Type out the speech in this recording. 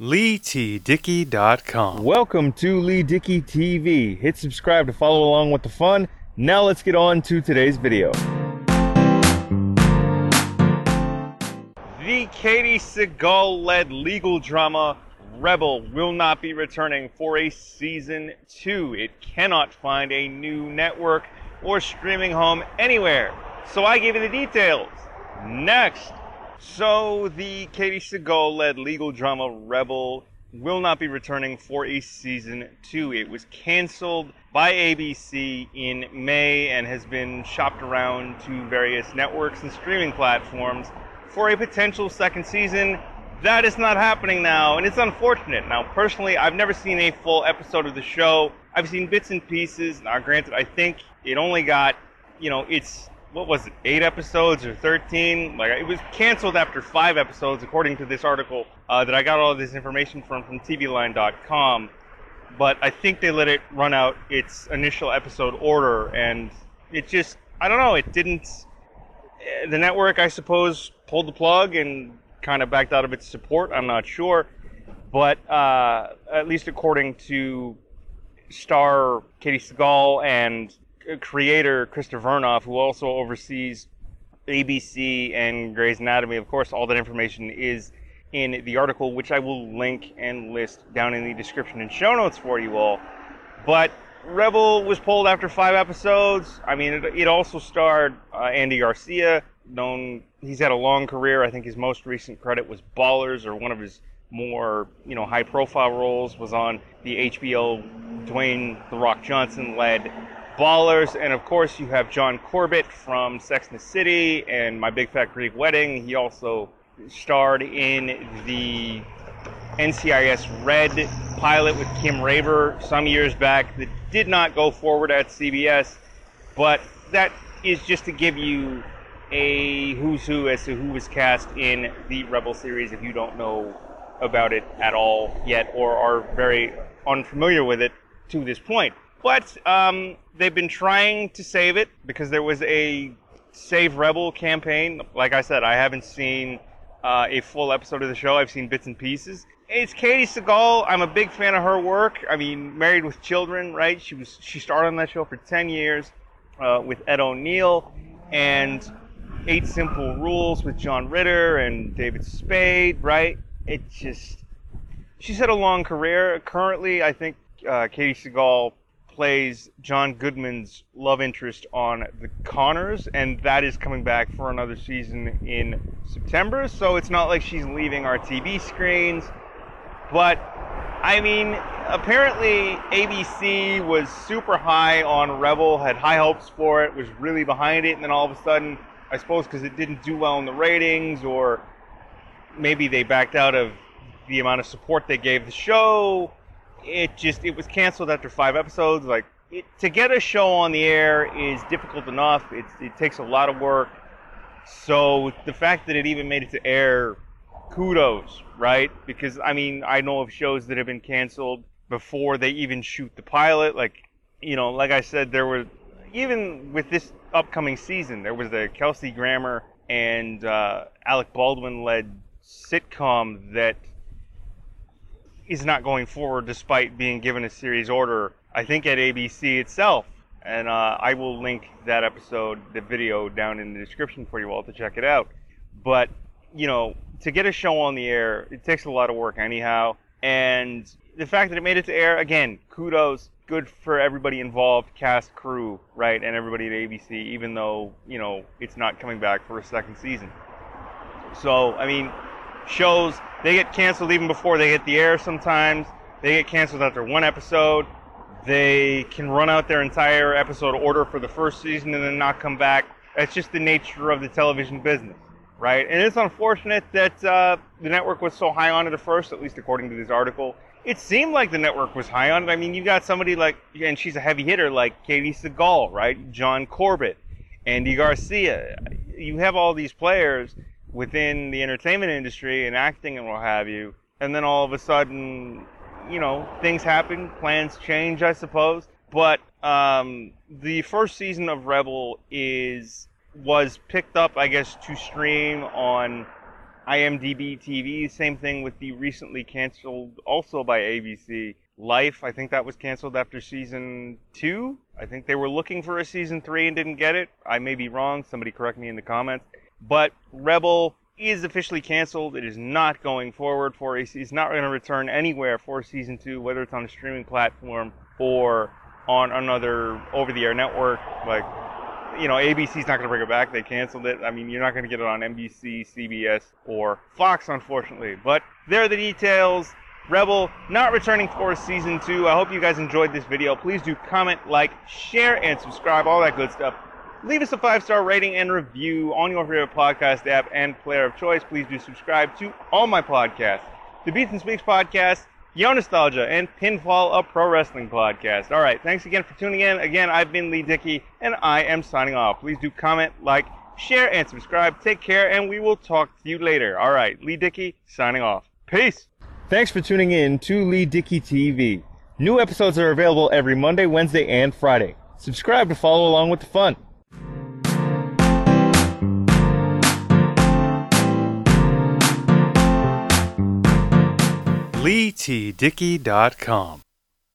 LeeTDickey.com. Welcome to Lee Dickey TV. Hit subscribe to follow along with the fun. Now let's get on to today's video. The Katey Sagal led legal drama Rebel will not be returning for a season two. It cannot find a new network or streaming home anywhere. So I give you the details. Next. So the Katey Sagal led legal drama Rebel will not be returning for a season two. It was canceled by ABC in May and has been shopped around to various networks and streaming platforms for a potential second season. That is not happening now, and it's unfortunate. Now, personally, I've never seen a full episode of the show. I've seen bits and pieces. Now, granted, I think it only got, you know, it's what was it, eight episodes or 13? Like, it was canceled after five episodes, according to this article uh, that I got all this information from from TVLine.com. But I think they let it run out its initial episode order, and it just, I don't know, it didn't. eh, The network, I suppose, pulled the plug and kind of backed out of its support. I'm not sure. But uh, at least according to star Katey Sagal and creator Krista Vernoff, who also oversees ABC and Grey's Anatomy. Of course, all that information is in the article, which I will link and list down in the description and show notes for you all. But Rebel was pulled after five episodes. I mean, it, it also starred uh, Andy Garcia, known he's had a long career. I think his most recent credit was Ballers, or one of his more you know high profile roles was on the HBO Dwayne the Rock Johnson led Ballers, and of course you have John Corbett from Sex and the City and My Big Fat Greek Wedding. He also starred in the NCIS Red pilot with Kim Raver some years back that did not go forward at CBS, but that is just to give you a who's who as to who was cast in the Rebel series if you don't know about it at all yet or are very unfamiliar with it to this point. But um, they've been trying to save it because there was a Save Rebel campaign. Like I said, I haven't seen uh, a full episode of the show. I've seen bits and pieces. It's Katey Sagal. I'm a big fan of her work. I mean, Married with Children, right? She was she starred on that show for 10 years uh, with Ed O'Neill and Eight Simple Rules with John Ritter and David Spade, right? It just she's had a long career. Currently, I think uh, Katey Sagal plays John Goodman's love interest on The Connors, and that is coming back for another season in September. So it's not like she's leaving our TV screens. But I mean, apparently ABC was super high on Rebel, had high hopes for it, was really behind it, and then all of a sudden, I suppose because it didn't do well in the ratings, or maybe they backed out of the amount of support they gave the show. It just it was canceled after five episodes. Like it, to get a show on the air is difficult enough. It's, it takes a lot of work. So the fact that it even made it to air, kudos, right? Because I mean I know of shows that have been canceled before they even shoot the pilot. Like you know, like I said, there were even with this upcoming season, there was the Kelsey Grammer and uh, Alec Baldwin led sitcom that is not going forward despite being given a series order, I think at ABC itself. And uh, I will link that episode, the video, down in the description for you all to check it out. But, you know, to get a show on the air, it takes a lot of work anyhow. And the fact that it made it to air, again, kudos. Good for everybody involved, cast, crew, right, and everybody at ABC, even though, you know, it's not coming back for a second season. So, I mean, shows they get canceled even before they hit the air sometimes. They get canceled after one episode. They can run out their entire episode order for the first season and then not come back. That's just the nature of the television business, right? And it's unfortunate that uh, the network was so high on it at first, at least according to this article. It seemed like the network was high on it. I mean, you got somebody like, and she's a heavy hitter like Katey Sagal, right? John Corbett, Andy Garcia. You have all these players within the entertainment industry and acting and what have you, and then all of a sudden, you know, things happen, plans change, I suppose. But um, the first season of Rebel is was picked up, I guess, to stream on IMDb TV. Same thing with the recently canceled, also by ABC, Life. I think that was canceled after season two. I think they were looking for a season three and didn't get it. I may be wrong. Somebody correct me in the comments. But Rebel is officially canceled. It is not going forward for a. It's not going to return anywhere for season two, whether it's on a streaming platform or on another over-the-air network. Like, you know, ABC's not going to bring it back. They canceled it. I mean, you're not going to get it on NBC, CBS, or Fox, unfortunately. But there are the details. Rebel not returning for season two. I hope you guys enjoyed this video. Please do comment, like, share, and subscribe. All that good stuff. Leave us a five star rating and review on your favorite podcast app and player of choice. Please do subscribe to all my podcasts the Beats and Speaks podcast, Yo Nostalgia, and Pinfall, a pro wrestling podcast. All right, thanks again for tuning in. Again, I've been Lee Dickey, and I am signing off. Please do comment, like, share, and subscribe. Take care, and we will talk to you later. All right, Lee Dickey signing off. Peace. Thanks for tuning in to Lee Dickey TV. New episodes are available every Monday, Wednesday, and Friday. Subscribe to follow along with the fun. LeeTDickey.com